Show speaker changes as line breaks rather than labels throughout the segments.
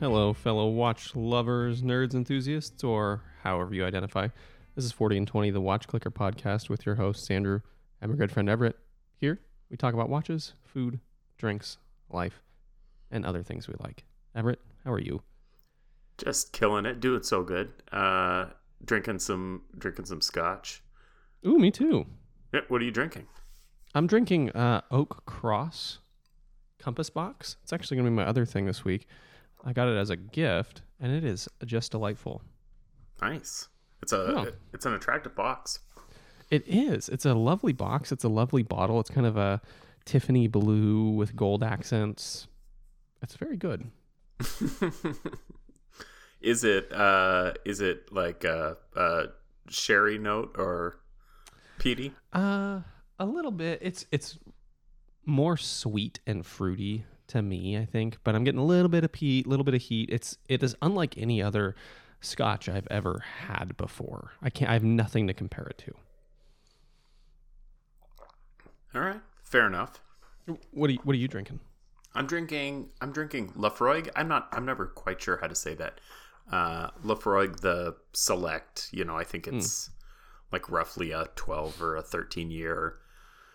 Hello, fellow watch lovers, nerds, enthusiasts, or however you identify. This is 40 and 20, the Watch Clicker podcast with your hosts, Andrew and my good friend Everett. Here, we talk about watches, food, drinks, life, and other things we like. Everett, how are you?
Just killing it, doing so good. Uh, drinking some drinking some scotch.
Ooh, me too.
Yeah, what are you drinking?
I'm drinking uh, Oak Cross Compass Box. It's actually going to be my other thing this week. I got it as a gift, and it is just delightful.
Nice. It's a it- it's an attractive box.
It is. It's a lovely box. It's a lovely bottle. It's kind of a Tiffany blue with gold accents. It's very good.
is it uh is it like a, a sherry note or peaty?
Uh, a little bit. It's it's more sweet and fruity to me, I think. But I'm getting a little bit of peat, a little bit of heat. It's it is unlike any other Scotch I've ever had before. I can't. I have nothing to compare it to.
All right, fair enough.
What are you, What are you drinking?
I'm drinking I'm drinking Laphroaig. I'm not I'm never quite sure how to say that. Uh Laphroaig the select, you know, I think it's like roughly a 12 or a 13 year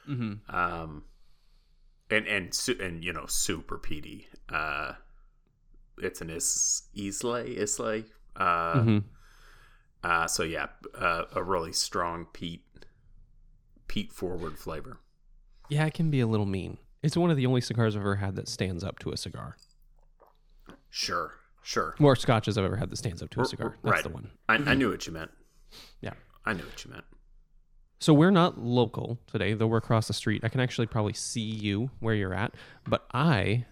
Mm-hmm.
um and and and you know super peaty uh it's an is islay islay uh
mm-hmm.
uh so yeah uh, a really strong peat peat forward flavor
Yeah, it can be a little mean. It's one of the only cigars I've ever had that stands up to a cigar.
sure sure
More scotches I've ever had that stands up to a cigar.
right.
That's the one.
I, I knew what you meant
Yeah.
i knew what you meant
So we're not local today, though we're across the street. I can actually probably see you where you're at, but I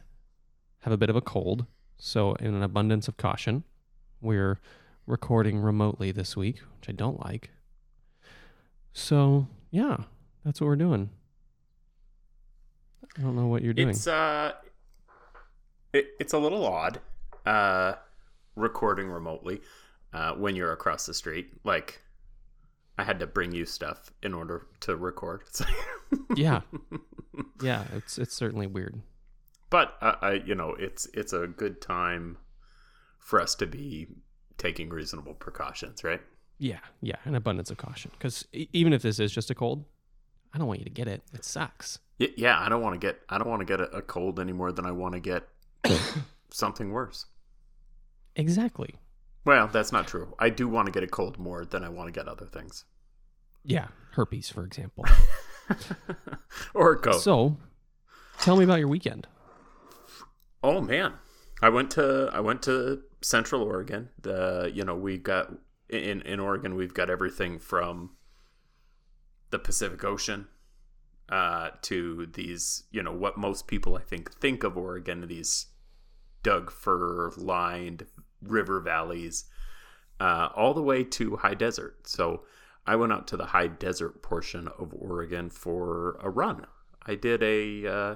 have a bit of a cold. So, in an abundance of caution, we're recording remotely this week, which I don't like. So, yeah, that's what we're doing. I don't know what you're doing.
it's uh it, it's a little odd uh recording remotely uh when you're across the street like i had to bring you stuff in order to record
yeah, yeah, it's it's certainly weird.
but uh, I, you know, it's it's a good time for us to be taking reasonable precautions, right?
Yeah, yeah, an abundance of caution. Because even if this is just a cold, I don't want you to get it. It sucks.
Y- Yeah, I don't want to get I don't want to get a, a cold any more than I want to get something worse.
Exactly.
Well, that's not true. I do want to get a cold more than I want to get other things.
Yeah, herpes, for example.
or a coat.
So, tell me about your weekend.
oh man, I went to I went to Central Oregon. The you know we got in in Oregon we've got everything from the Pacific Ocean uh, to these you know what most people I think think of Oregon these Doug fir lined river valleys uh, all the way to high desert. So I went out to the high desert portion of Oregon for a run. I did a uh,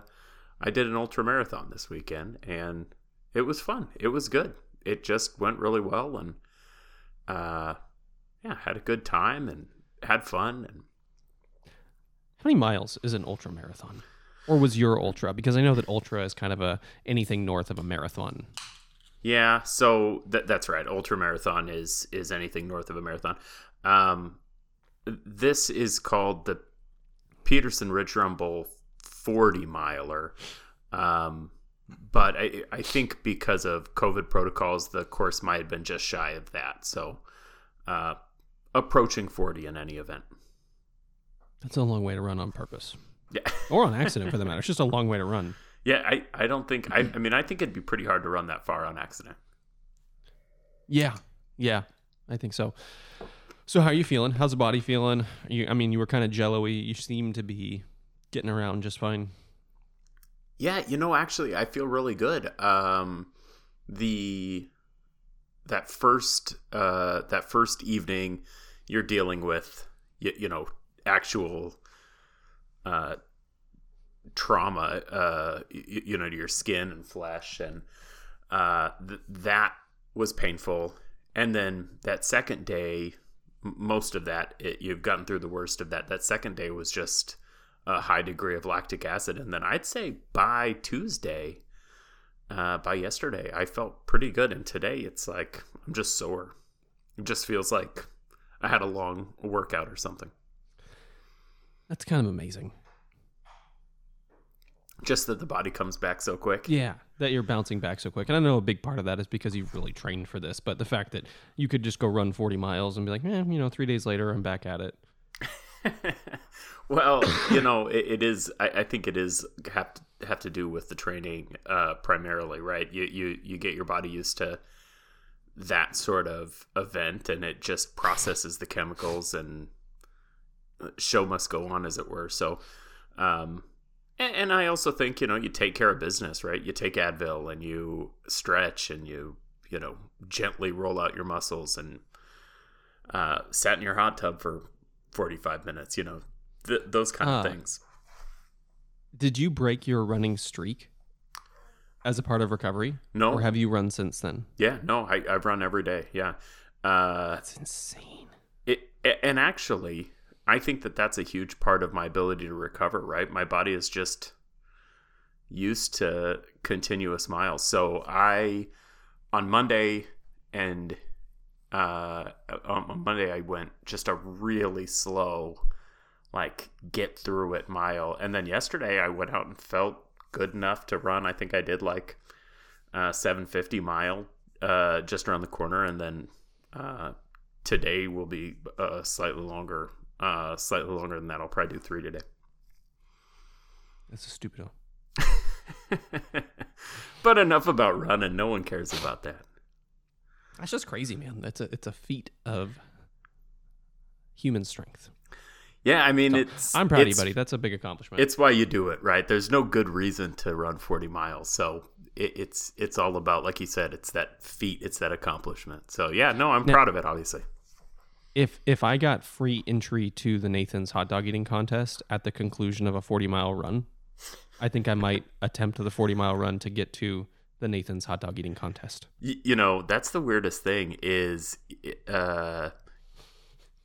I did an ultra marathon this weekend, and it was fun. It was good. It just went really well, and uh, yeah, had a good time and had fun. And
How many miles is an ultra marathon? Or was your ultra? Because I know that ultra is kind of a anything north of a marathon.
Yeah, so that that's right. Ultra marathon is is anything north of a marathon. Um, this is called the Peterson Ridge Rumble 40 miler. Um, but I, I think because of COVID protocols, the course might have been just shy of that. So, uh, approaching 40 in any event.
That's a long way to run on purpose.
Yeah.
Or on accident for the matter. It's just a long way to run.
Yeah. I, I don't think, I, I mean, I think it'd be pretty hard to run that far on accident.
Yeah. Yeah. I think so. So how are you feeling? How's the body feeling? You I mean, you were kind of jello-y. You seem to be getting around just fine.
Yeah. You know, actually, I feel really good. Um, the, that first, uh, that first evening you're dealing with, you, you know, actual, uh, trauma, uh, you, you know, to your skin and flesh. And, uh, th- that was painful. And then that second day, m- most of that, it, you've gotten through the worst of that. That second day was just a high degree of lactic acid. And then I'd say by Tuesday, uh, by yesterday, I felt pretty good, and today it's like I'm just sore. It just feels like I had a long workout or something.
That's kind of amazing.
Just that the body comes back so quick.
Yeah, that you're bouncing back so quick. And I know a big part of that is because you've really trained for this, but the fact that you could just go run 40 miles and be like, eh, you know, three days later, I'm back at it.
well, you know, it, it is. I, I, think it is have to have to do with the training uh, primarily, right? You you you get your body used to that sort of event, and it just processes the chemicals, and show must go on, as it were. So, um, and, I also think you know you take care of business, right? You take Advil and you stretch and you you know gently roll out your muscles and uh, sat in your hot tub for 45 minutes, you know, th- those kind of uh, things.
Did you break your running streak as a part of recovery?
No.
Or have you run since then?
Yeah, no, I, I've run every day. Yeah. Uh,
that's insane.
It, and actually, I think that that's a huge part of my ability to recover, right? My body is just used to continuous miles. So I, on Monday and uh, on Monday I went just a really slow, like get through it mile, and then yesterday I went out and felt good enough to run. I think I did like uh, 750 mile uh, just around the corner, and then uh, today will be a slightly longer, uh, slightly longer than that. I'll probably do three today.
That's a stupid.
but enough about running. No one cares about that.
That's just crazy, man. That's a it's a feat of human strength.
Yeah, I mean, so, it's.
I'm proud
it's,
of you, buddy. That's a big accomplishment.
It's why you do it, right? There's no good reason to run 40 miles, so it, it's it's all about, like you said, it's that feat, it's that accomplishment. So yeah, no, I'm now, proud of it. Obviously.
If if I got free entry to the Nathan's hot dog eating contest at the conclusion of a 40 mile run, I think I might attempt the 40 mile run to get to the Nathan's hot dog eating contest.
You, you know, that's the weirdest thing is uh,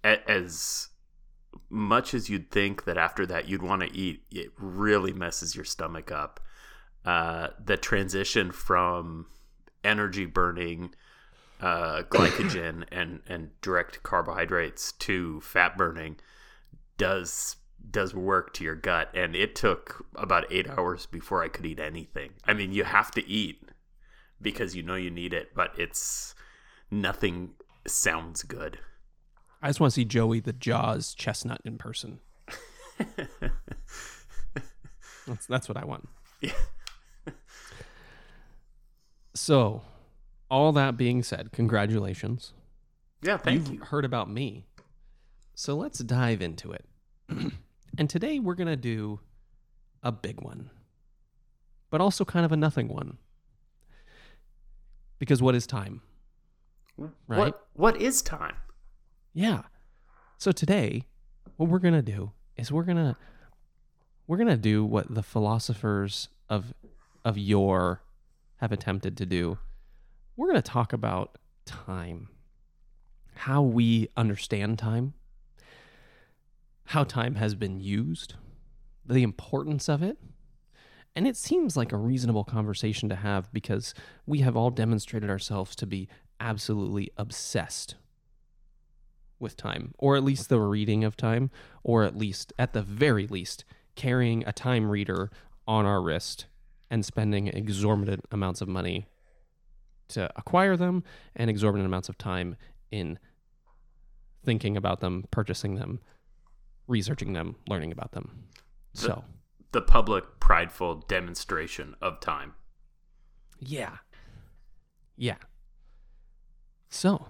as much as you'd think that after that you'd want to eat, it really messes your stomach up. Uh, the transition from energy burning uh, glycogen and, and direct carbohydrates to fat burning does does work to your gut. And it took about eight hours before i could eat anything. I mean you have to eat because you know you need it but it's nothing sounds good.
I just want to see joey the jaws chestnut in person. That's, that's what i want.
Yeah.
so all that being said congratulations
yeah thank
You've
you
heard about me so let's dive into it And today we're going to do a big one, but also kind of a nothing one. Because what is time?
Right? What, what is time?
Yeah. So today, what we're going to do is we're going to we're going to do what the philosophers of of yore have attempted to do. We're going to talk about time. How we understand time how time has been used, the importance of it. And it seems like a reasonable conversation to have because we have all demonstrated ourselves to be absolutely obsessed with time, or at least the reading of time, or at least, at the very least, carrying a time reader on our wrist and spending exorbitant amounts of money to acquire them and exorbitant amounts of time in thinking about them, purchasing them, researching them, learning about them. The, so
the public prideful demonstration of time.
Yeah. Yeah. So.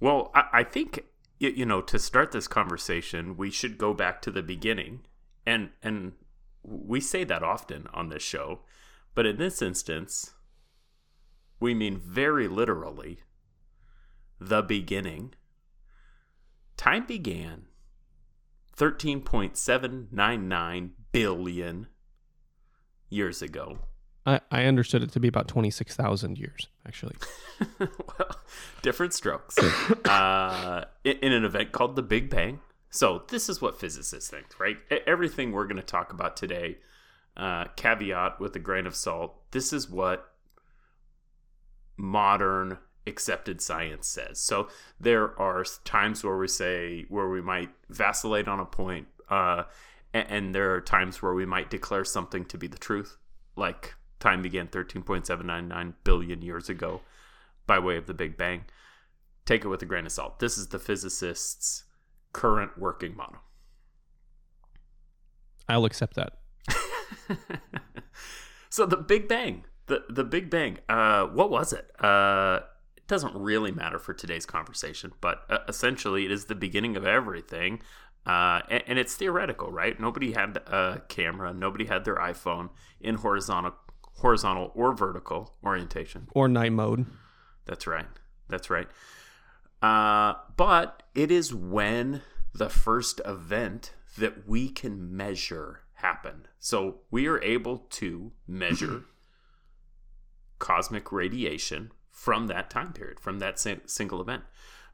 Well, I, I think you know to start this conversation, we should go back to the beginning, and and we say that often on this show, but in this instance, we mean very literally the beginning. Time began 13.799 billion years ago.
I, I understood it to be about 26,000 years, actually.
well, different strokes. uh, in, in an event called the Big Bang. So, this is what physicists think, right? Everything we're going to talk about today, uh, caveat with a grain of salt, this is what modern accepted science says. So there are times where we say where we might vacillate on a point, uh, and, and there are times where we might declare something to be the truth, like time began 13.799 billion years ago by way of the Big Bang. Take it with a grain of salt. This is the physicist's current working model.
I'll accept that.
so the Big Bang, the the Big Bang, uh, what was it? Uh, it doesn't really matter for today's conversation, but uh, essentially, it is the beginning of everything. Uh, and, and, it's theoretical, right? Nobody had a camera, nobody had their iPhone in horizontal, horizontal or vertical orientation,
or night mode.
That's right. That's right. Uh, but it is when the first event that we can measure happened. So we are able to measure cosmic radiation from that time period, from that single event,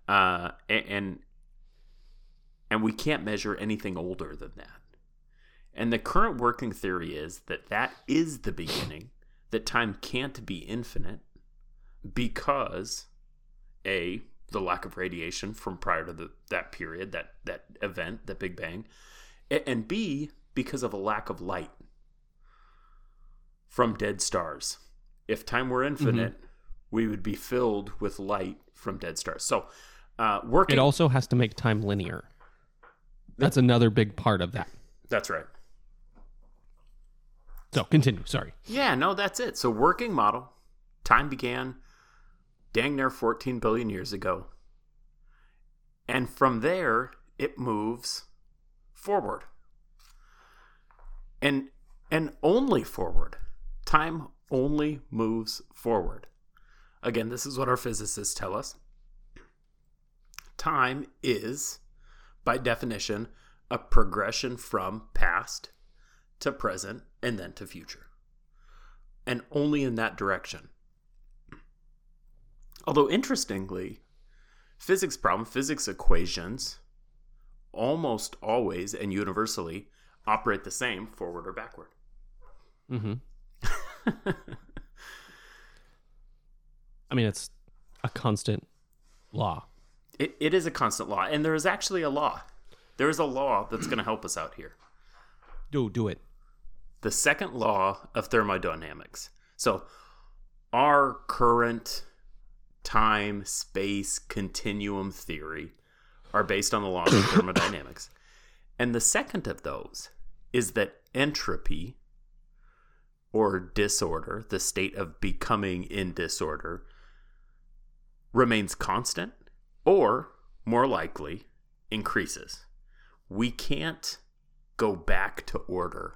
uh, and and we can't measure anything older than that. And the current working theory is that that is the beginning. That time can't be infinite because a the lack of radiation from prior to the, that period, that that event, that Big Bang, and B because of a lack of light from dead stars. If time were infinite, mm-hmm. we would be filled with light from dead stars. So, uh, working.
It also has to make time linear. That's another big part of that.
That's right.
So continue. Sorry.
Yeah, no, that's it. So working model. Time began dang near 14 billion years ago. And from there, it moves forward. And and only forward. Time only moves forward. Again, this is what our physicists tell us. Time is, by definition, a progression from past to present and then to future. And only in that direction. Although interestingly, physics problem, physics equations almost always and universally operate the same forward or backward.
Mm-hmm. I mean, it's a constant law.
It, it is a constant law. And there is actually a law. There is a law that's going to help us out here.
Do, do it.
The second law of thermodynamics. So, our current time space continuum theory are based on the laws of thermodynamics. And the second of those is that entropy or disorder, the state of becoming in disorder, remains constant or, more likely, increases. We can't go back to order.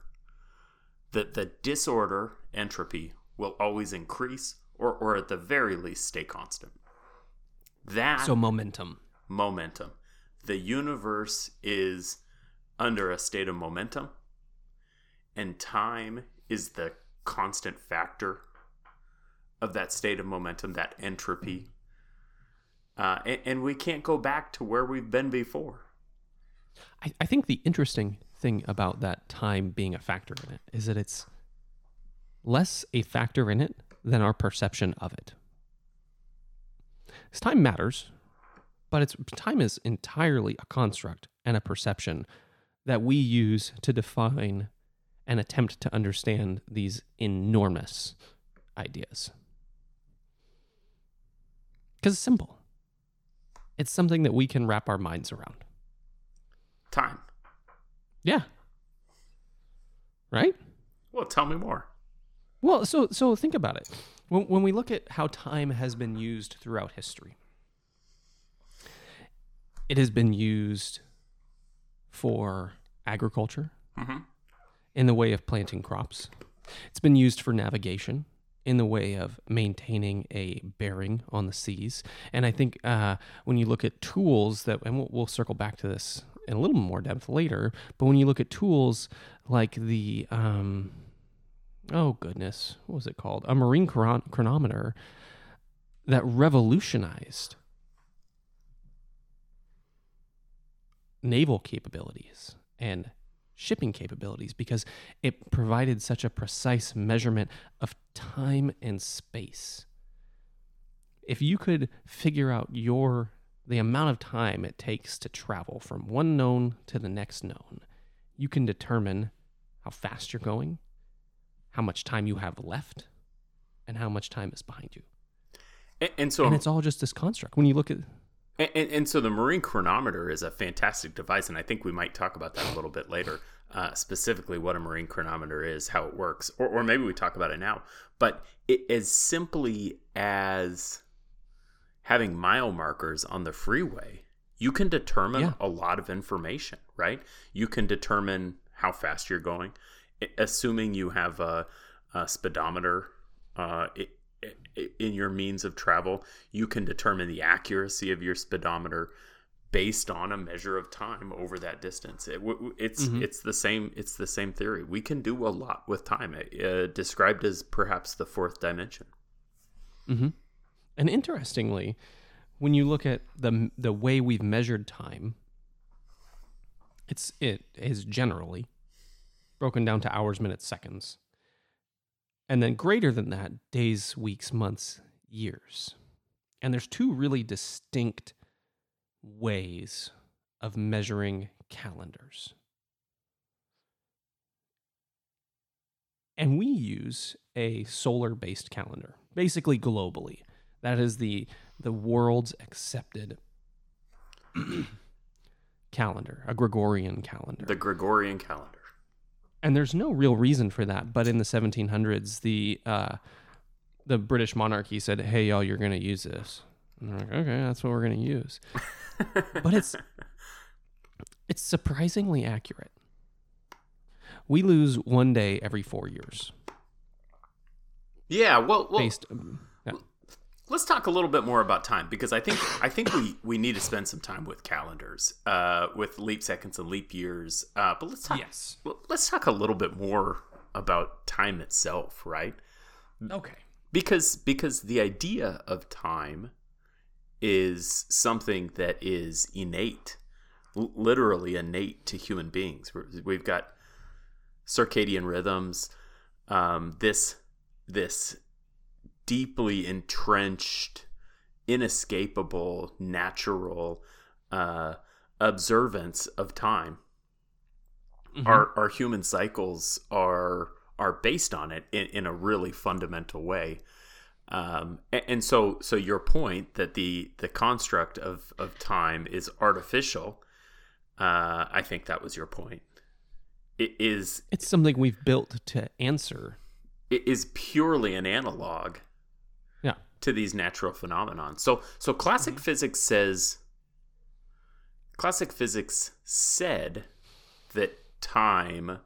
That the disorder, entropy, will always increase or, or at the very least stay constant. That
so momentum.
Momentum. The universe is under a state of momentum, and time is the constant factor of that state of momentum, that entropy. Uh, and, and, we can't go back to where we've been before.
I, I think the interesting thing about that time being a factor in it is that it's less a factor in it than our perception of it. This time matters, but it's time is entirely a construct and a perception that we use to define and attempt to understand these enormous ideas. Because it's simple. It's something that we can wrap our minds around.
Time.
Yeah. Right?
Well, tell me more.
Well, so so think about it. When when we look at how time has been used throughout history, it has been used for agriculture mm-hmm. In the way of planting crops. It's been used for navigation in the way of maintaining a bearing on the seas. And I think uh, when you look at tools that, and we'll, we'll, circle back to this in a little more depth later, but when you look at tools like the um, oh goodness, what was it called? A marine chron- chronometer that revolutionized naval capabilities and shipping capabilities because it provided such a precise measurement of time and space. if you could figure out your the amount of time it takes to travel from one known to the next known, you can determine how fast you're going, how much time you have left, and how much time is behind you.
And, and so
And it's all just this construct. When you look at
And, and, and so the marine chronometer is a fantastic device, and I think we might talk about that a little bit later, uh, specifically what a marine chronometer is, how it works, or, or maybe we talk about it now. But it, as simply as having mile markers on the freeway, you can determine
Yeah.
a lot of information, right? You can determine how fast you're going, assuming you have a, a speedometer uh, in your means of travel. You can determine the accuracy of your speedometer based on a measure of time over that distance. It, it's
Mhm.
it's the same it's the same theory. We can do a lot with time, uh, described as perhaps the fourth dimension.
hmm And interestingly, when you look at the the way we've measured time, it's it is generally broken down to hours, minutes, seconds, and then greater than that, days, weeks, months, years. And there's two really distinct ways of measuring calendars. And we use a solar based calendar, basically globally. That is the the world's accepted calendar, a Gregorian calendar.
The Gregorian calendar.
And there's no real reason for that. But in the 1700s, the uh, the British monarchy said, "Hey, y'all, you're going to use this." And they're like, "Okay, that's what we're going to use." but it's it's surprisingly accurate. We lose one day every four years.
Yeah, well, well
Based, um.
Let's talk a little bit more about time because I think I think we we need to spend some time with calendars, uh, with leap seconds and leap years. Uh, but let's talk.
yes.
Let's talk a little bit more about time itself, right?
Okay.
Because because the idea of time is something that is innate, l- literally innate to human beings. We've got circadian rhythms. Um, this this deeply entrenched, inescapable, natural uh, observance of time.
Mhm.
Our our human cycles are are based on it in, in a really fundamental way. Um, a- and, so so your point that the the construct of, of time is artificial, uh, I think that was your point. It is
It's something we've built to answer.
it is purely an analog. To these natural phenomenon. So so classic mm-hmm. physics says classic physics said that time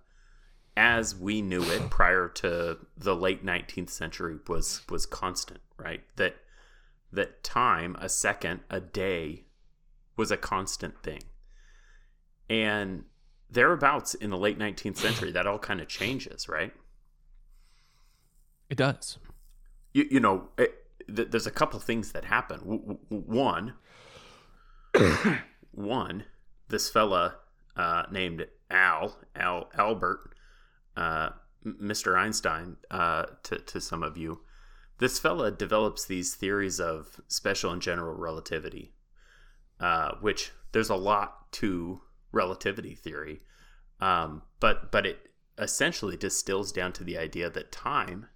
as we knew it prior to the late 19th century was was constant, right? That that time, a second, a day was a constant thing. And thereabouts in the late 19th century that all kind of changes, right?
It does.
you, you know, it, th- there's a couple things that happen. W- w- one, one, this fella uh, named Al, Al Albert, uh, Mr. Einstein, uh, to to some of you, this fella develops these theories of special and general relativity, uh, which there's a lot to relativity theory, um, but but it essentially distills down to the idea that time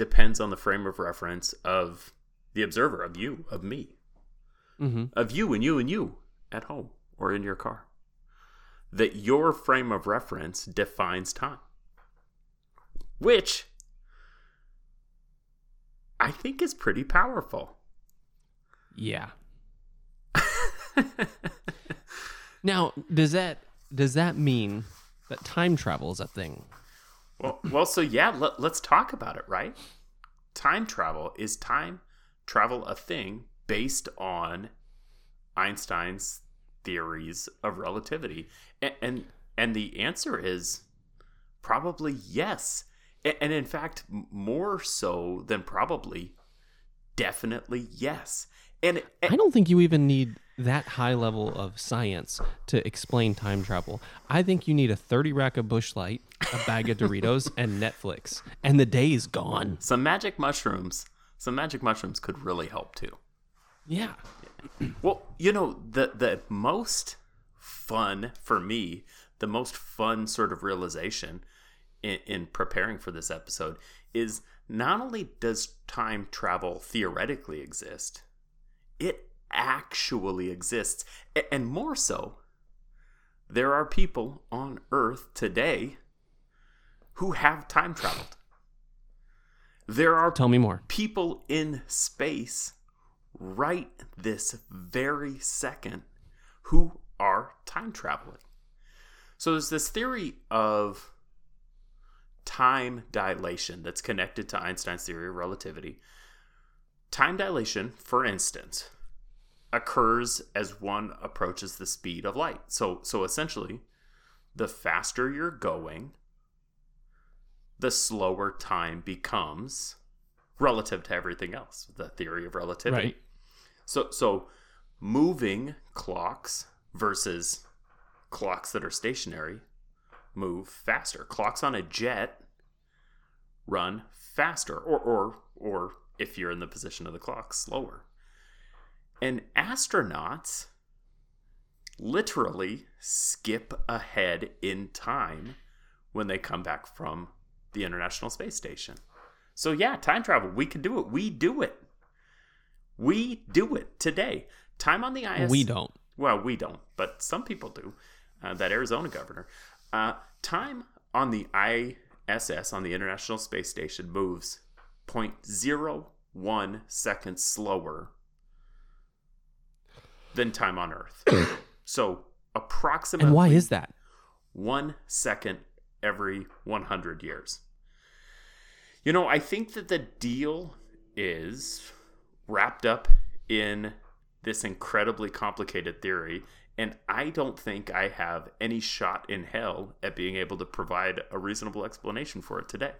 depends on the frame of reference of the observer, of you, of me,
hmm
of you and you and you at home or in your car. That your frame of reference defines time. Which I think is pretty powerful.
Yeah. Now, does that does that mean that time travel is a thing?
Well, well, so yeah, let, let's talk about it, right? Time travel is time travel a thing based on Einstein's theories of relativity, and and, and the answer is probably yes, and, and in fact, more so than probably, definitely yes. And, and
I don't think you even need that high level of science to explain time travel. I think you need a 30 rack of Busch Light, a bag of Doritos, and Netflix, and the day is gone.
some magic mushrooms, some magic mushrooms could really help too.
Yeah.
Well, you know, the the most fun for me, the most fun sort of realization in, in preparing for this episode is not only does time travel theoretically exist, it actually exists. And more so, there are people on Earth today who have time traveled. There are
Tell me more.
people in space right this very second who are time traveling. So there's this theory of time dilation that's connected to Einstein's theory of relativity. Time dilation, for instance, occurs as one approaches the speed of light. So so essentially, the faster you're going, the slower time becomes relative to everything else. The theory of relativity.
Right.
So so moving clocks versus clocks that are stationary move faster. Clocks on a jet run faster or or or if you're in the position of the clock slower. And astronauts literally skip ahead in time when they come back from the International Space Station. So yeah, time travel, we can do it. We do it. We do it today. Time on the ISS.
We don't.
Well, we don't, but some people do. Uh, that Arizona governor. Uh, time on the ISS, on the International Space Station, moves 0.01 seconds slower than time on Earth. so approximately
And why is that?
one second every 100 years. You know, I think that the deal is wrapped up in this incredibly complicated theory, and I don't think I have any shot in hell at being able to provide a reasonable explanation for it today.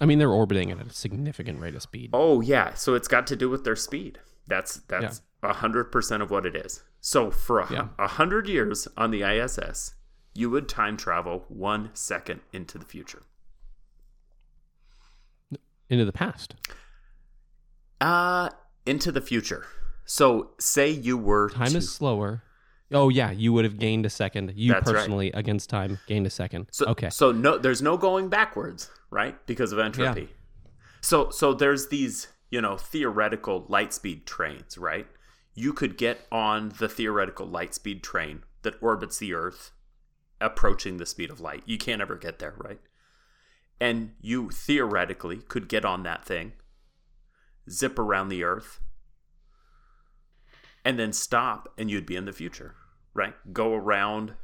I mean, they're orbiting at a significant rate of speed.
Oh yeah, so it's got to do with their speed. That's that's a hundred percent of what it is. So for a,
Yeah.
a hundred years on the ISS, you would time travel one second into the future.
Into the past.
Uh into the future. So say you were
Time
to,
is slower. Oh yeah, you would have gained a second. You
That's right.
personally against time gained a second.
so,
okay.
So no, there's no going backwards, right? Because of entropy. Yeah. So so there's these you know theoretical light speed trains, right? You could get on the theoretical light speed train that orbits the Earth, approaching the speed of light. You can't ever get there, right? And you theoretically could get on that thing, zip around the Earth, and then stop, and you'd be in the future, right? Go around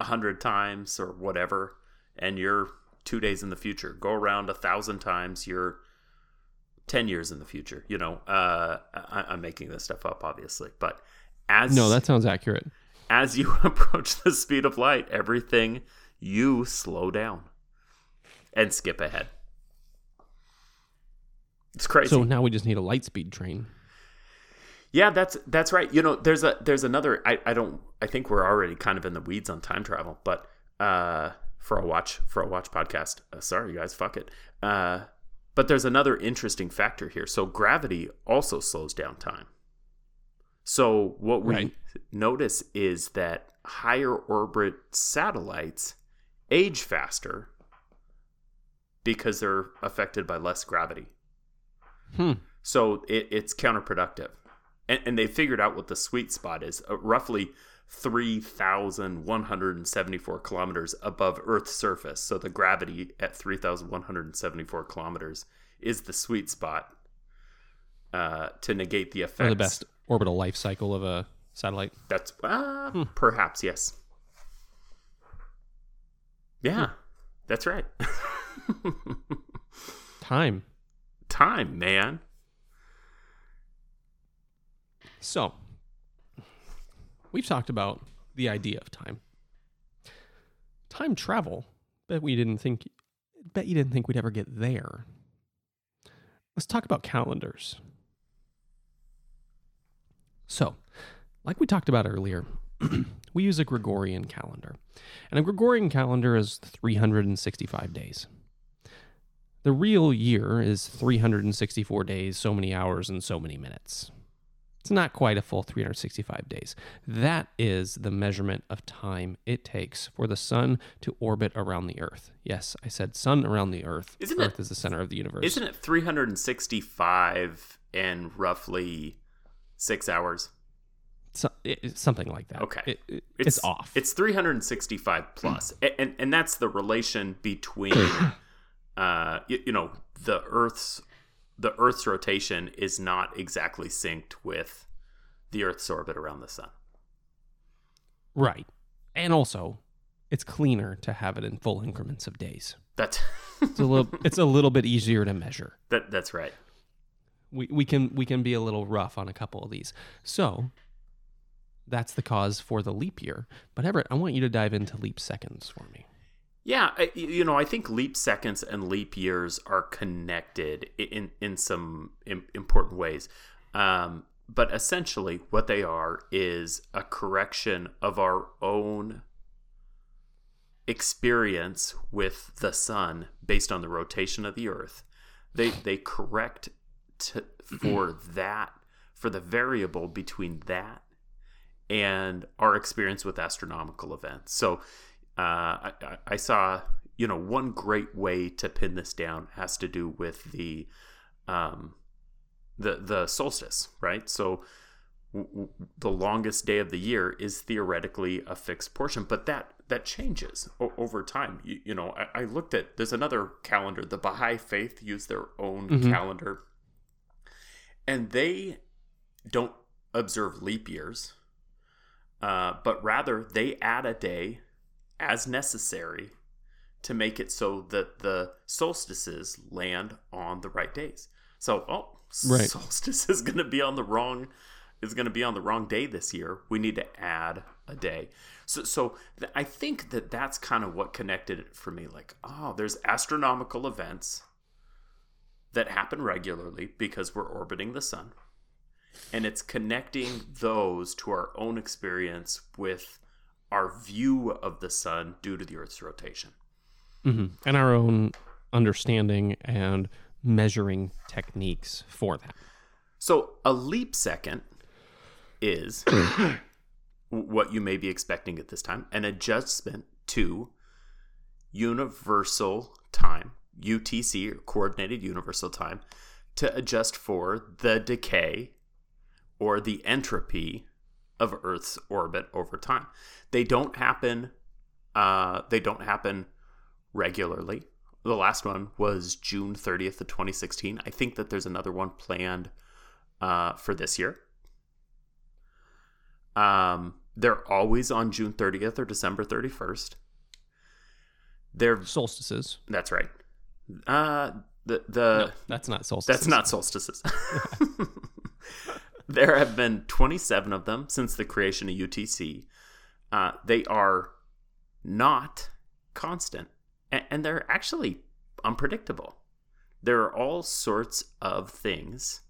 a hundred times or whatever, and you're two days in the future. Go around a thousand times, you're ten years in the future. You know, uh, I, I'm making this stuff up, obviously, but as
no, that sounds accurate.
as you approach the speed of light, everything you slow down and skip ahead. It's crazy.
So now we just need a light speed train.
Yeah, that's that's right. You know, there's a there's another. I, I don't. I think we're already kind of in the weeds on time travel, but uh, for a watch for a watch podcast. Uh, sorry, you guys, fuck it. Uh, but there's another interesting factor here. So gravity also slows down time. So what we
Right.
notice is that higher orbit satellites age faster because they're affected by less gravity.
Hmm.
So it, it's counterproductive. And, and they figured out what the sweet spot is uh, roughly 3,174 kilometers above Earth's surface. So the gravity at 3,174 kilometers is the sweet spot uh, to negate the effects.
Or the best orbital life cycle of a satellite.
That's uh,
Hmm.
perhaps, yes. Yeah, that's right.
Time.
Time, man.
So, we've talked about the idea of time. Time travel. Bet we didn't think. Bet you didn't think we'd ever get there. Let's talk about calendars. So, like we talked about earlier, we use a Gregorian calendar. And a Gregorian calendar is 365 days. The real year is 364 days, so many hours, and so many minutes. It's not quite a full 365 days. That is the measurement of time it takes for the sun to orbit around the Earth. Yes, I said sun around the Earth.
Isn't
Earth is the center of the universe.
Isn't it 365 and roughly six hours?
So, it- something like that.
Okay.
It- it- it's, off.
It's 365 plus, A- and and that's the relation between, uh, you, you know, the Earth's the Earth's rotation is not exactly synced with the Earth's orbit around the sun.
right. And also, it's cleaner to have it in full increments of days.
That's
It's a little it's a little bit easier to measure.
that that's right.
we, we can we can be a little rough on a couple of these. So that's the cause for the leap year. But Everett, I want you to dive into leap seconds for me.
Yeah, I, you know, I think leap seconds and leap years are connected in in some im- important ways. Um, but essentially, what they are is a correction of our own experience with the sun based on the rotation of the Earth. They they correct to, for that for the variable between that and our experience with astronomical events. So I, I- I saw, you know, one great way to pin this down has to do with the um, the the solstice, right? So w- w- the longest day of the year is theoretically a fixed portion, but that that changes o- over time. You, you know, I, I looked at there's another calendar. The Baha'i Faith use their own
Mhm.
calendar, and they don't observe leap years, uh, but rather they add a day as necessary to make it so that the solstices land on the right days. So, oh,
Right.
solstice is going to be on the wrong is going to be on the wrong day this year. We need to add a day. So, so th- I think that that's kind of what connected it for me. Like, oh, there's astronomical events that happen regularly because we're orbiting the sun, and it's connecting those to our own experience with our view of the sun due to the Earth's rotation.
hmm And our own understanding and measuring techniques for that.
So a leap second is what you may be expecting at this time an adjustment to universal time, UTC or coordinated universal time, to adjust for the decay or the entropy of Earth's orbit over time. They don't happen. Uh, they don't happen regularly. The last one was June 30th of 2016. I think that there's another one planned uh, for this year. Um, they're always on June 30th or December 31st. They're
Solstices.
that's right. Uh, the the
no, that's not solstices.
that's not solstices. there have been 27 of them since the creation of UTC. Uh, they are not constant, and, and they're actually unpredictable. There are all sorts of things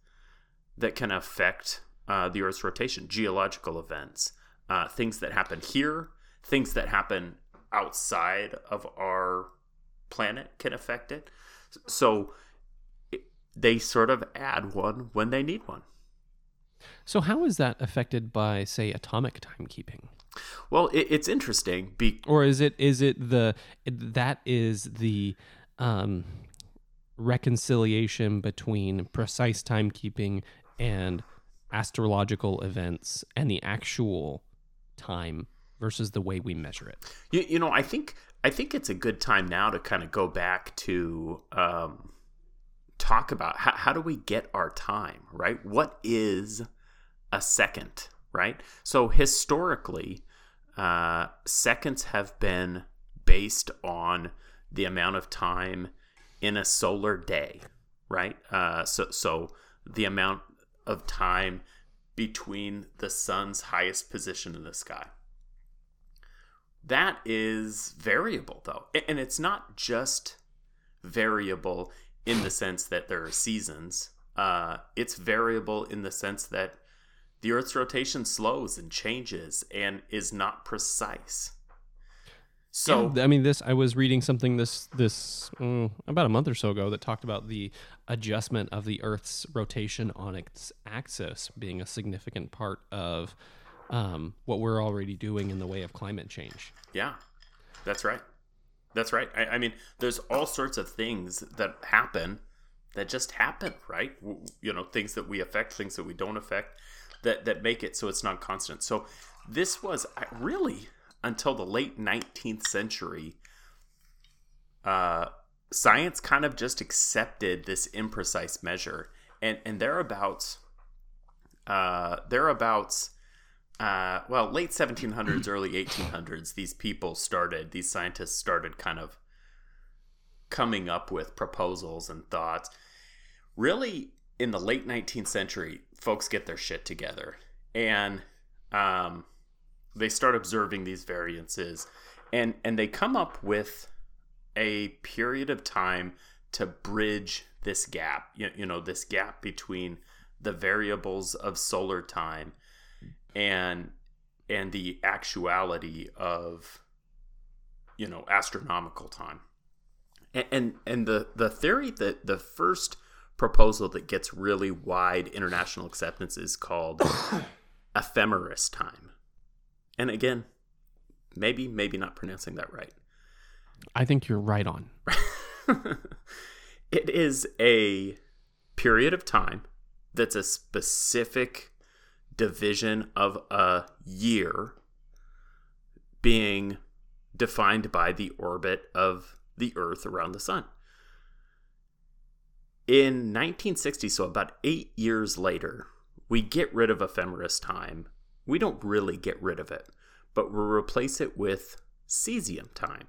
that can affect uh, the Earth's rotation, geological events, uh, things that happen here, things that happen outside of our planet can affect it. So it- they sort of add one when they need one.
So how is that affected by, say, atomic timekeeping?
Well, it, it's interesting. Be-
or is it is it the that is the um, reconciliation between precise timekeeping and astrological events and the actual time versus the way we measure it.
You, you know, I think I think it's a good time now to kind of go back to um, talk about how, how do we get our time right? What is a second, right? So historically, uh, seconds have been based on the amount of time in a solar day, right? Uh, so so the amount of time between the sun's highest position in the sky that is variable though and it's not just variable in the sense that there are seasons uh, it's variable in the sense that the earth's rotation slows and changes and is not precise So
Yeah, I mean, this I was reading something this this mm, about a month or so ago that talked about the adjustment of the Earth's rotation on its axis being a significant part of um, what we're already doing in the way of climate change.
Yeah, that's right. That's right. I, I mean, there's all sorts of things that happen that just happen, right? You know, things that we affect, things that we don't affect, that that make it so it's not constant. So this was really until the late 19th century. Uh, science kind of just accepted this imprecise measure, and and thereabouts, uh, thereabouts uh, well, late 1700s, early 1800s, these people started, these scientists started kind of coming up with proposals and thoughts. Really, in the late 19th century, folks get their shit together and um, they start observing these variances and, and they come up with a period of time to bridge this gap, you, you know, this gap between the variables of solar time and and the actuality of you know astronomical time. And and, and the the theory that the first proposal that gets really wide international acceptance is called ephemeris time. And again maybe maybe not pronouncing that right.
I think you're right on.
it is a period of time that's a specific division of a year being defined by the orbit of the Earth around the Sun. In 1960, so about eight years later, we get rid of ephemeris time. We don't really get rid of it, but we replace it with cesium time,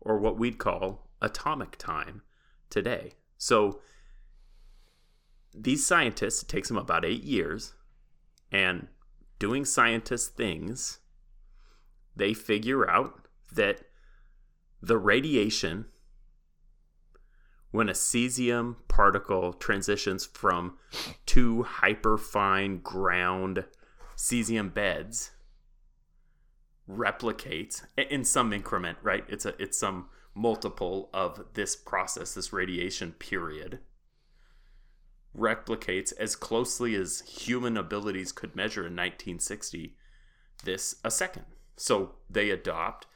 or what we'd call atomic time today. So these scientists, it takes them about eight years, and doing scientist things, they figure out that the radiation, when a cesium particle transitions from two hyperfine ground cesium beds, replicates in some increment, right? It's a it's some multiple of this process, this radiation period replicates as closely as human abilities could measure in 1960 this a second so they adopt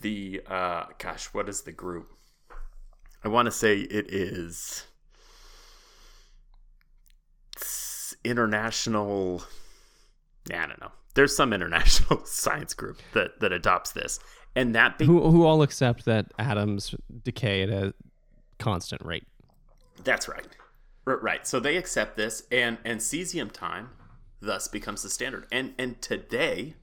the uh gosh what is the group i want to say it is international yeah, i don't know there's some international science group that that adopts this and that be-
Who who all accept that atoms decay at a constant rate.
That's right. R- Right. So they accept this, and and cesium time thus becomes the standard. And and today,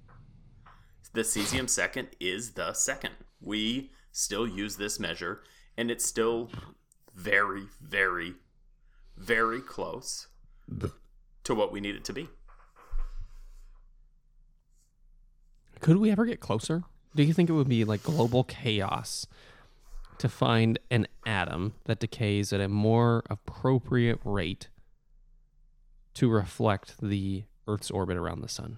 the cesium second is the second. We still use this measure, and it's still very, very, very close to what we need it to be.
Could we ever get closer? Do you think it would be like global chaos to find an atom that decays at a more appropriate rate to reflect the Earth's orbit around the sun?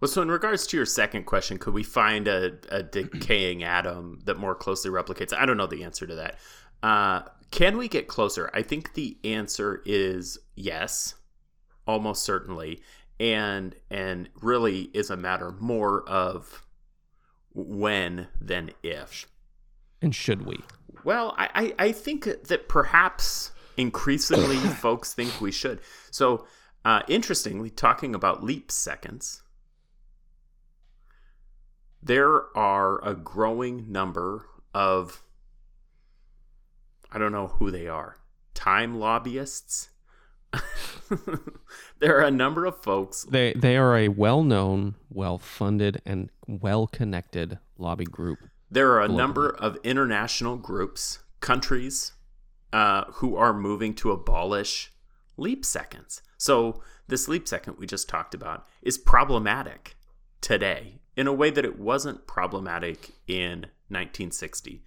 Well, so in regards to your second question, could we find a, a decaying atom that more closely replicates? I don't know the answer to that. Uh, can we get closer? I think the answer is yes, almost certainly, and and really is a matter more of when than if.
And should we?
Well, I, I, think that perhaps increasingly folks think we should. So, uh, interestingly, talking about leap seconds, there are a growing number of, I don't know who they are, time lobbyists. there are a number of folks
They they are a well-known, well-funded, and well-connected lobby group.
There are a
globally.
number of international groups, countries, uh, who are moving to abolish leap seconds. So, this leap second we just talked about is problematic today in a way that it wasn't problematic in 1960.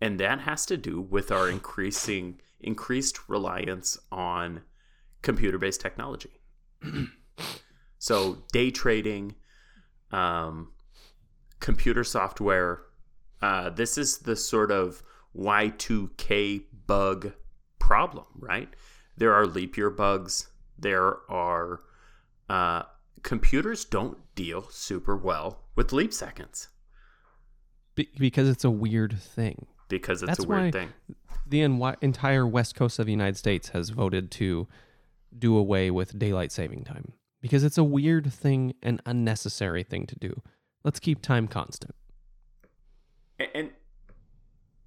And that has to do with our increasing increased reliance on computer-based technology. so, day trading, um, computer software, Uh, this is the sort of Y2K bug problem, right? There are leap year bugs. There are uh, computers don't deal super well with leap seconds
Be- because it's a weird thing.
because it's
That's
a weird thing.
The en- entire west coast of the United States has voted to do away with daylight saving time because it's a weird thing and unnecessary thing to do. Let's keep time constant.
And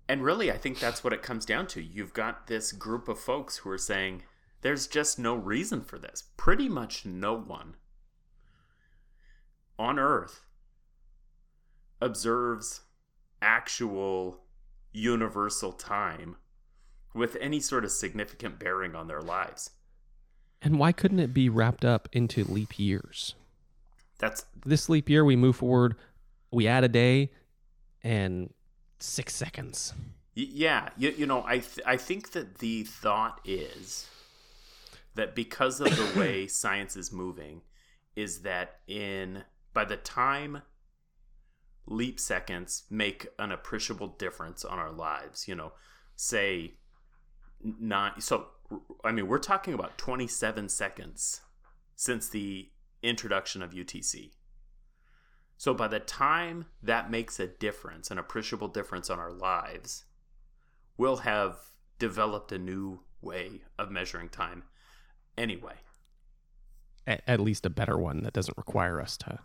and really, I think that's what it comes down to. You've got this group of folks who are saying there's just no reason for this. Pretty much no one on Earth observes actual universal time with any sort of significant bearing on their lives.
And why couldn't it be wrapped up into leap years?
That's
This leap year, we move forward, we add a day and six seconds.
Y- Yeah, you, you know, I th- I think that the thought is that because of the way science is moving, is that in by the time leap seconds make an appreciable difference on our lives, you know, say nine. So I mean, we're talking about twenty seven seconds since the introduction of UTC. So by the time that makes a difference, an appreciable difference on our lives, we'll have developed a new way of measuring time anyway.
At, at least a better one that doesn't require us to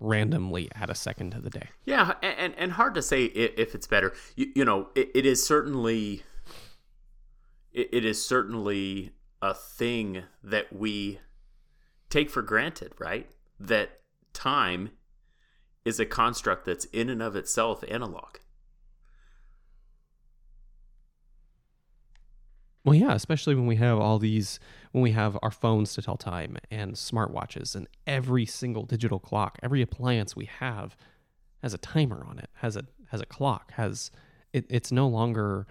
randomly add a second to the day.
Yeah, and and, and hard to say if it's better. You, you know, it, it is certainly it, it is certainly a thing that we take for granted, right? That time is a construct that's in and of itself analog.
Well, yeah, especially when we have all these, when we have our phones to tell time and smartwatches and every single digital clock, every appliance we have has a timer on it, has a has a clock, has it, it's no longer.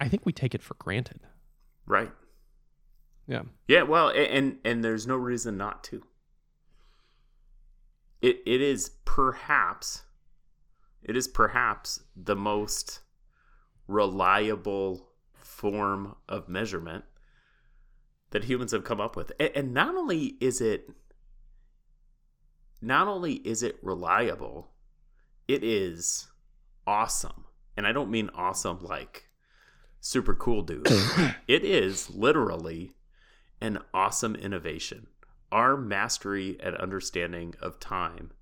I think we take it for granted.
Right.
Yeah.
Yeah, well, and and there's no reason not to. It it is perhaps it is perhaps the most reliable form of measurement that humans have come up with. And not only is it not only is it reliable, it is awesome. And I don't mean awesome like super cool dude. it is literally an awesome innovation. Our mastery and understanding of time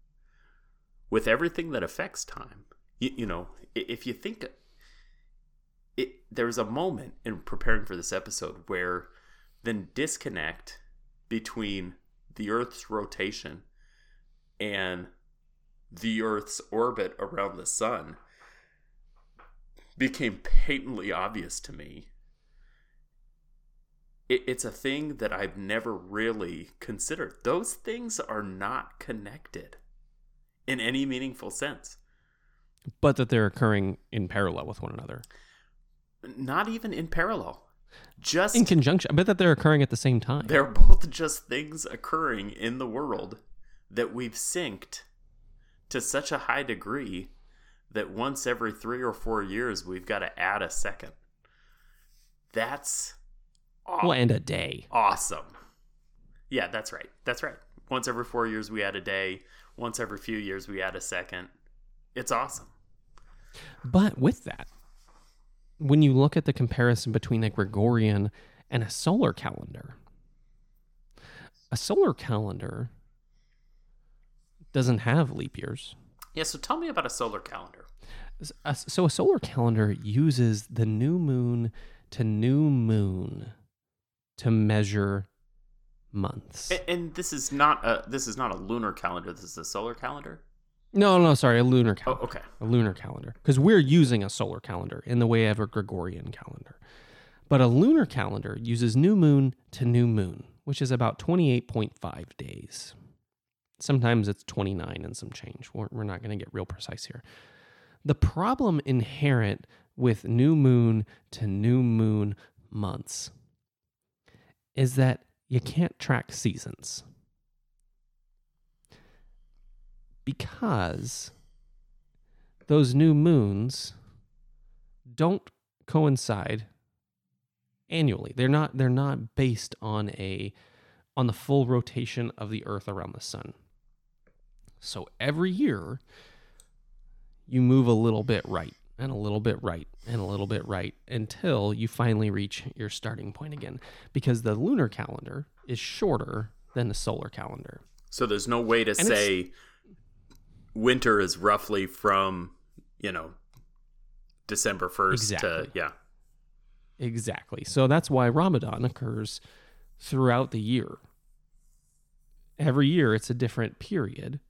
with everything that affects time. You, you know, if you think it, there was a moment in preparing for this episode where the disconnect between the Earth's rotation and the Earth's orbit around the sun became patently obvious to me it, it's a thing that I've never really considered. Those things are not connected in any meaningful sense.
But that they're occurring in parallel with one another.
Not even in parallel. Just
In conjunction, but that they're occurring at the same time.
they're both just things occurring in the world that we've synced to such a high degree that once every three or four years we've got to add a second. That's
Well, and a day.
awesome. Yeah, that's right. That's right. Once every four years we add a day. Once every few years we add a second. It's awesome.
But with that, when you look at the comparison between a Gregorian and a solar calendar, a solar calendar doesn't have leap years.
Yeah. So tell me about a solar calendar.
So a solar calendar uses the new moon to new moon to measure months.
A- And this is not a this is not a lunar calendar. This is a solar calendar.
No, no, sorry, a lunar
Oh,
calendar.
okay.
a lunar calendar because we're using a solar calendar in the way of a Gregorian calendar. But a lunar calendar uses new moon to new moon, which is about 28.5 days. Sometimes it's 29 and some change. We're, we're not going to get real precise here. The problem inherent with new moon to new moon months is that you can't track seasons. because those new moons don't coincide annually. They're not they're not based on a on the full rotation of the earth around the sun. So every year you move a little bit right and a little bit right and a little bit right until you finally reach your starting point again because the lunar calendar is shorter than the solar calendar.
So there's no way to
it's-
say winter is roughly from, you know, December 1st to
Exactly.
yeah.
Exactly. So that's why Ramadan occurs throughout the year. Every year it's a different period.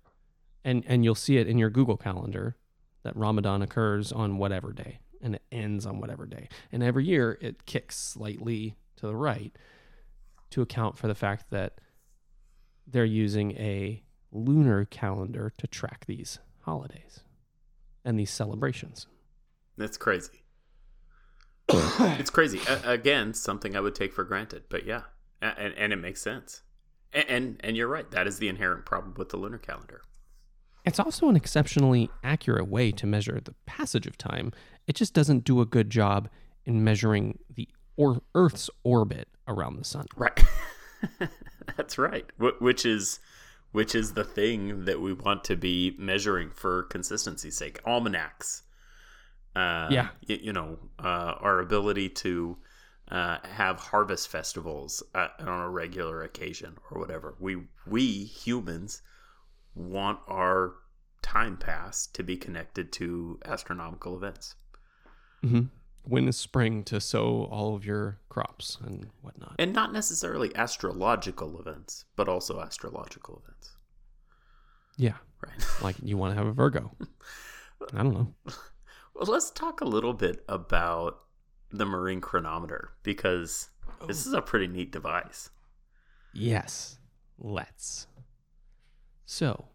And and you'll see it in your Google calendar that Ramadan occurs on whatever day and it ends on whatever day. And every year it kicks slightly to the right to account for the fact that they're using a lunar calendar to track these holidays and these celebrations.
That's crazy. it's crazy. A- again, something I would take for granted, but yeah. A- And and it makes sense. A- And and you're right. That is the inherent problem with the lunar calendar.
It's also an exceptionally accurate way to measure the passage of time. It just doesn't do a good job in measuring the or Earth's orbit around the sun.
Right. That's right. Wh- Which is which is the thing that we want to be measuring for consistency's sake. Almanacs. Uh,
Yeah.
y- you know, uh, our ability to uh, have harvest festivals uh, on a regular occasion or whatever. We we humans want our time pass to be connected to astronomical events.
hmm When is spring to sow all of your crops and whatnot?
And not necessarily astrological events, but also astrological events.
Yeah,
Right.
like you want to have a Virgo. I don't know.
Well, let's talk a little bit about the marine chronometer because this is a pretty neat device.
Yes, let's. So,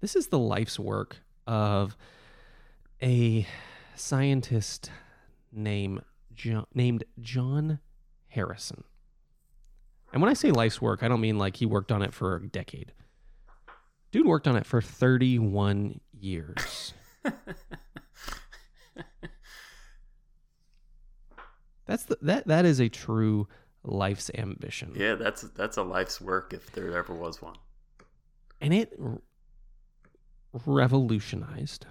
this is the life's work of a scientist named John, named John Harrison. And when I say life's work, I don't mean like he worked on it for a decade. Dude worked on it for 31 years. That's the, that that is a true life's ambition.
Yeah, that's that's a life's work if there ever was one.
And it revolutionized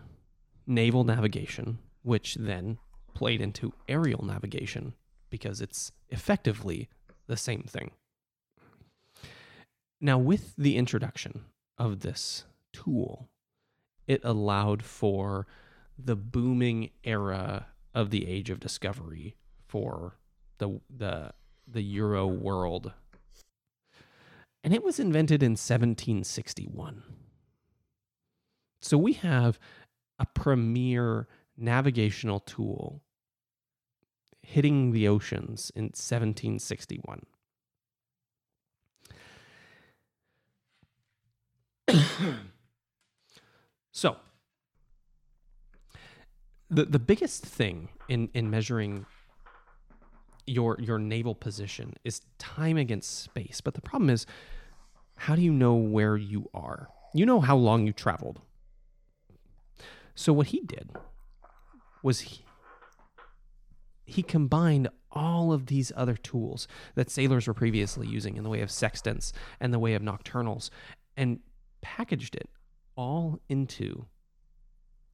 naval navigation, which then played into aerial navigation because it's effectively the same thing. Now, with the introduction of this tool, it allowed for the booming era of the age of discovery for the the the Euro world and it was invented in 1761. So we have a premier navigational tool hitting the oceans in 1761. so the the biggest thing in in measuring your your naval position is time against space. But the problem is, how do you know where you are? You know how long you traveled. So what he did was he, he combined all of these other tools that sailors were previously using in the way of sextants and the way of nocturnals and packaged it all into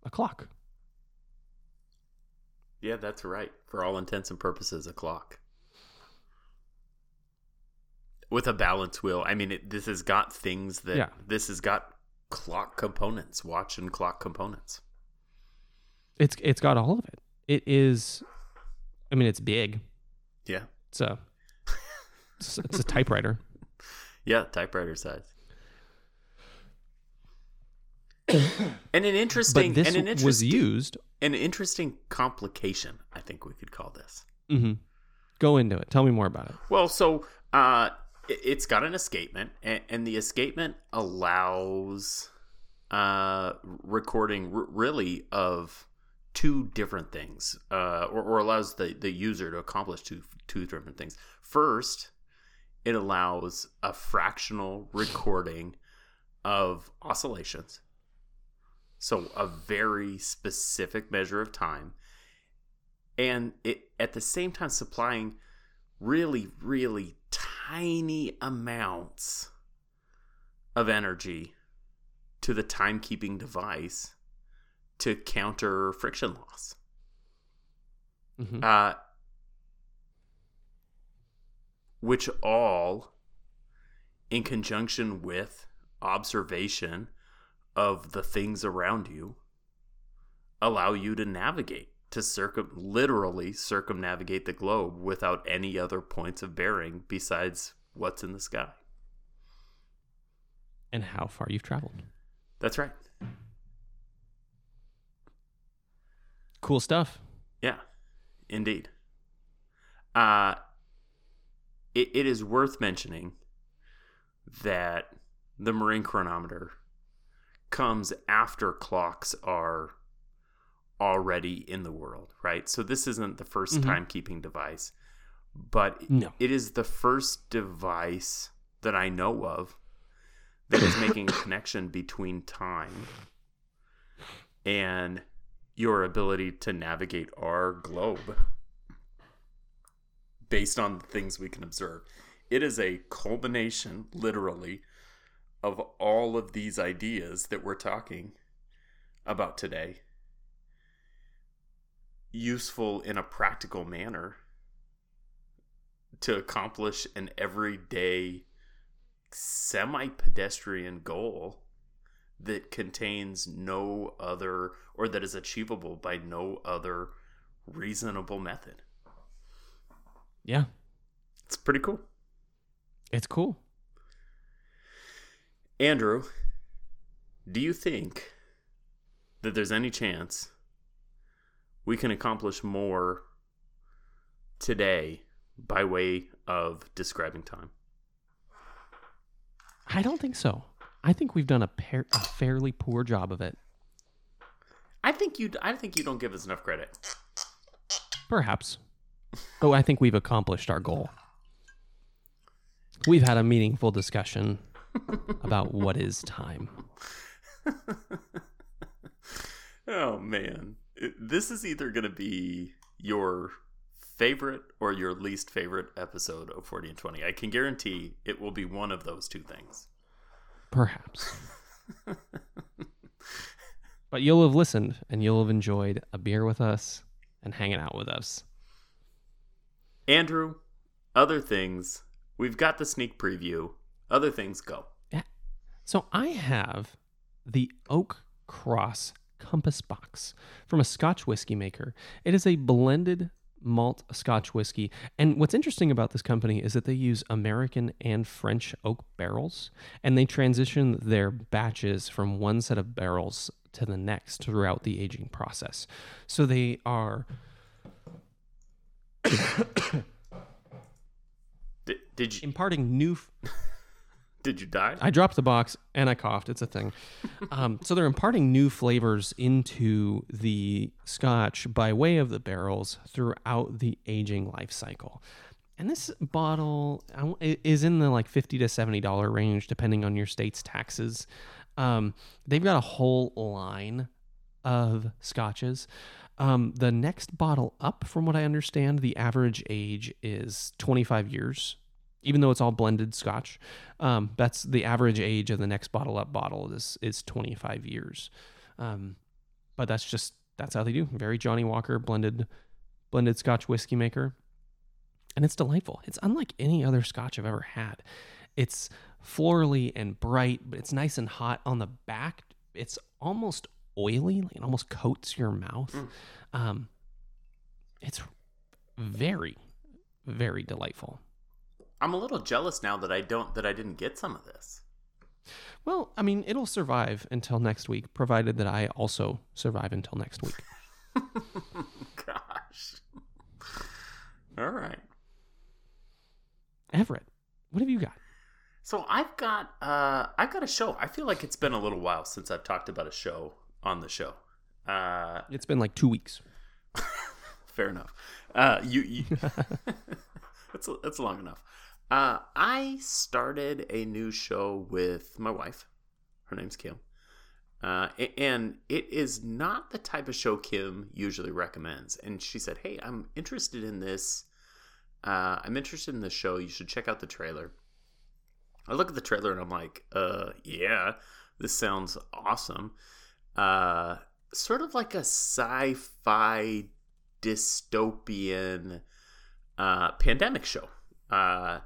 a clock.
Yeah, that's right. For all intents and purposes, a clock with a balance wheel. I mean, it, this has got things that
Yeah.
this has got clock components, watch and clock components.
It's it's got all of it. It is I mean it's big.
Yeah,
So it's, it's a typewriter.
yeah, typewriter size. and an interesting, and an
was used.
an interesting complication. I think we could call this.
mm-hmm. Go into it. Tell me more about it.
Well, so uh, it's got an escapement, and, and the escapement allows uh, recording r- really of two different things, uh, or, or allows the, the user to accomplish two two different things. First, it allows a fractional recording of oscillations, So a very specific measure of time. And it at the same time supplying really, really tiny amounts of energy to the timekeeping device to counter friction loss.
Mhm.
Uh, which all, in conjunction with observation of the things around you, allow you to navigate, to circum literally circumnavigate the globe without any other points of bearing besides what's in the sky.
And how far you've traveled.
That's right.
Cool stuff.
Yeah, indeed. Uh, it, it is worth mentioning that the marine chronometer comes after clocks are already in the world, right? So this isn't the 1st
Mhm.
timekeeping device, but
No.
it is the first device that I know of that is making a connection between time and your ability to navigate our globe based on the things we can observe. It is a culmination, literally, of all of these ideas that we're talking about today, useful in a practical manner to accomplish an everyday semi pedestrian goal that contains no other or that is achievable by no other reasonable method.
Yeah.
It's pretty cool.
It's cool.
Andrew, do you think that there's any chance we can accomplish more today by way of describing time?
I don't think so. I think we've done a, par- a fairly poor job of it.
I think you I think you don't give us enough credit.
Perhaps. But I think we've accomplished our goal. We've had a meaningful discussion about what is time.
Oh man. This is either going to be your favorite or your least favorite episode of 40 and 20. I can guarantee it will be one of those two things.
Perhaps. but you'll have listened and you'll have enjoyed a beer with us and hanging out with us.
Andrew, other things. We've got the sneak preview. Other things go. Yeah.
So I have the Oak Cross Compass Box from a Scotch whiskey maker. It is a blended malt Scotch whiskey. And what's interesting about this company is that they use American and French oak barrels and they transition their batches from one set of barrels to the next throughout the aging process. So they are
Did, did you
imparting new
did you die?
I dropped the box and I coughed. It's a thing. Um, so they're imparting new flavors into the scotch by way of the barrels throughout the aging life cycle. And this bottle is in the like fifty to seventy dollar range, depending on your state's taxes. Um, they've got a whole line of scotches. Um, the next bottle up, from what I understand, the average age is 25 years, even though it's all blended scotch. Um, that's the average age of the next bottle up bottle is is 25 years. Um, but that's just that's how they do. Very Johnnie Walker blended blended Scotch whiskey maker, and it's delightful. It's unlike any other Scotch I've ever had. It's florally and bright, but it's nice and hot on the back. It's almost oily, like it almost coats your mouth.
Mm.
Um, it's very, very delightful.
I'm a little jealous now that I don't that I didn't get some of this.
Well, I mean, it'll survive until next week, provided that I also survive until next week.
Gosh. All right.
Everett, what have you got?
So I've got uh I've got a show. I feel like it's been a little while since I've talked about a show on the show. Uh
It's been like two weeks.
fair enough. Uh you, you that's that's long enough. Uh I started a new show with my wife. Her name's Kim. Uh, and it is not the type of show Kim usually recommends. And she said, Hey, I'm interested in this. Uh, I'm interested in this show. You should check out the trailer. I look at the trailer and I'm like, uh, yeah, this sounds awesome. Uh, sort of like a sci fi dystopian uh, pandemic show. Uh,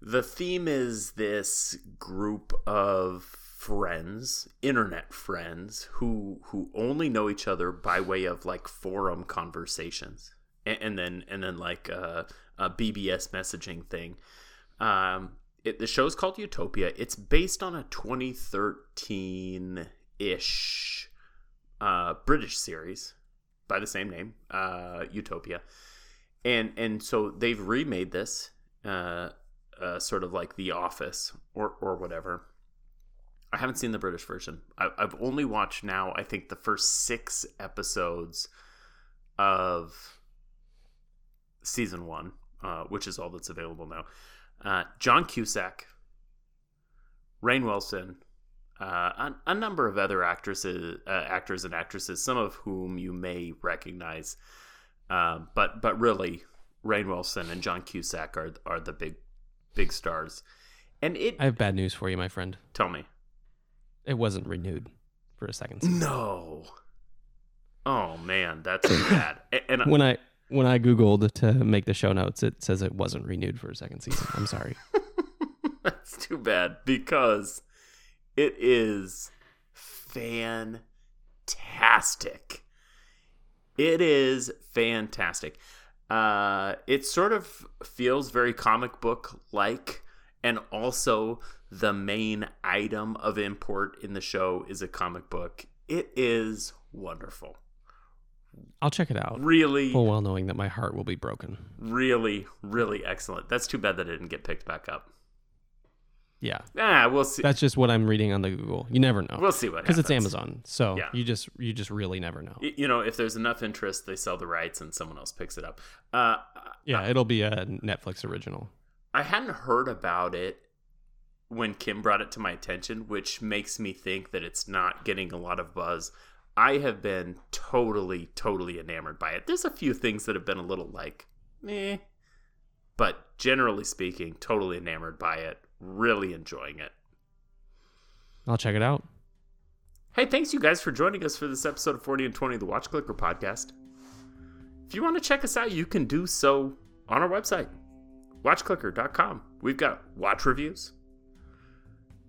the theme is this group of friends, internet friends, who who only know each other by way of like forum conversations, and, and then and then like a, a BBS messaging thing. Um, it, the show's called Utopia. It's based on a 2013 ish uh, British series by the same name, uh, Utopia, and and so they've remade this, uh, uh, sort of like The Office or or whatever. I haven't seen the British version. I, I've only watched now. I think the first six episodes of season one, uh, which is all that's available now. Uh, John Cusack, Rainn Wilson, uh, a, a, number of other actresses, uh, actors and actresses, some of whom you may recognize, uh, but but really, Rainn Wilson and John Cusack are are the big big stars. And it,
I have bad news for you, my friend.
Tell me,
it wasn't renewed for a second. Season.
No. Oh man, that's bad. And
when I when I googled to make the show notes, it says it wasn't renewed for a second season. I'm sorry.
that's too bad because it is fantastic. It is fantastic. Uh, it sort of feels very comic book like, and also the main item of import in the show is a comic book. It is wonderful.
I'll check it out.
Really,
full well knowing that my heart will be broken.
Really, really excellent. That's too bad that it didn't get picked back up.
Yeah.
Ah, we'll see.
That's just what I'm reading on the Google. You never know.
We'll see what happens.
because it's Amazon. So
Yeah.
you just you just really never know.
You know, if there's enough interest, they sell the rights and someone else picks it up. Uh,
Yeah, it'll be a Netflix original.
I hadn't heard about it when Kim brought it to my attention, which makes me think that it's not getting a lot of buzz. I have been totally, totally enamored by it. There's a few things that have been a little like, meh, but generally speaking, totally enamored by it. Really enjoying it.
I'll check it out.
Hey, thanks you guys for joining us for this episode of 40 and 20 of the Watch Clicker podcast. If you want to check us out, you can do so on our website, watchclicker.com. We've got watch reviews,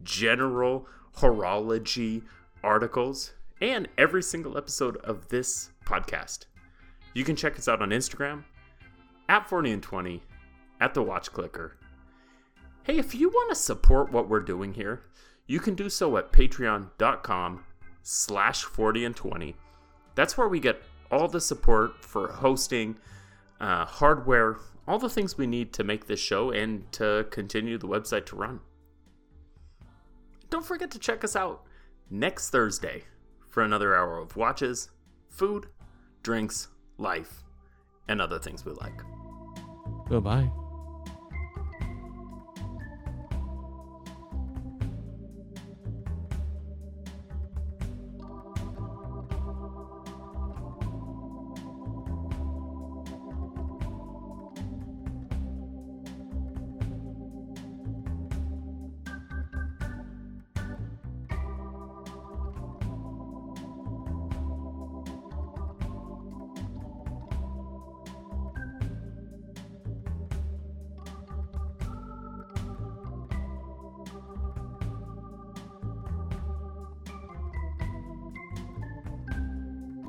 general horology articles, and every single episode of this podcast. You can check us out on Instagram at 40 and 20 at the Watch Clicker. Hey, if you want to support what we're doing here, you can do so at patreon.com slash 40 and 20. That's where we get all the support for hosting, uh, hardware, all the things we need to make this show and to continue the website to run. Don't forget to check us out next Thursday for another hour of watches, food, drinks, life, and other things we like.
Goodbye.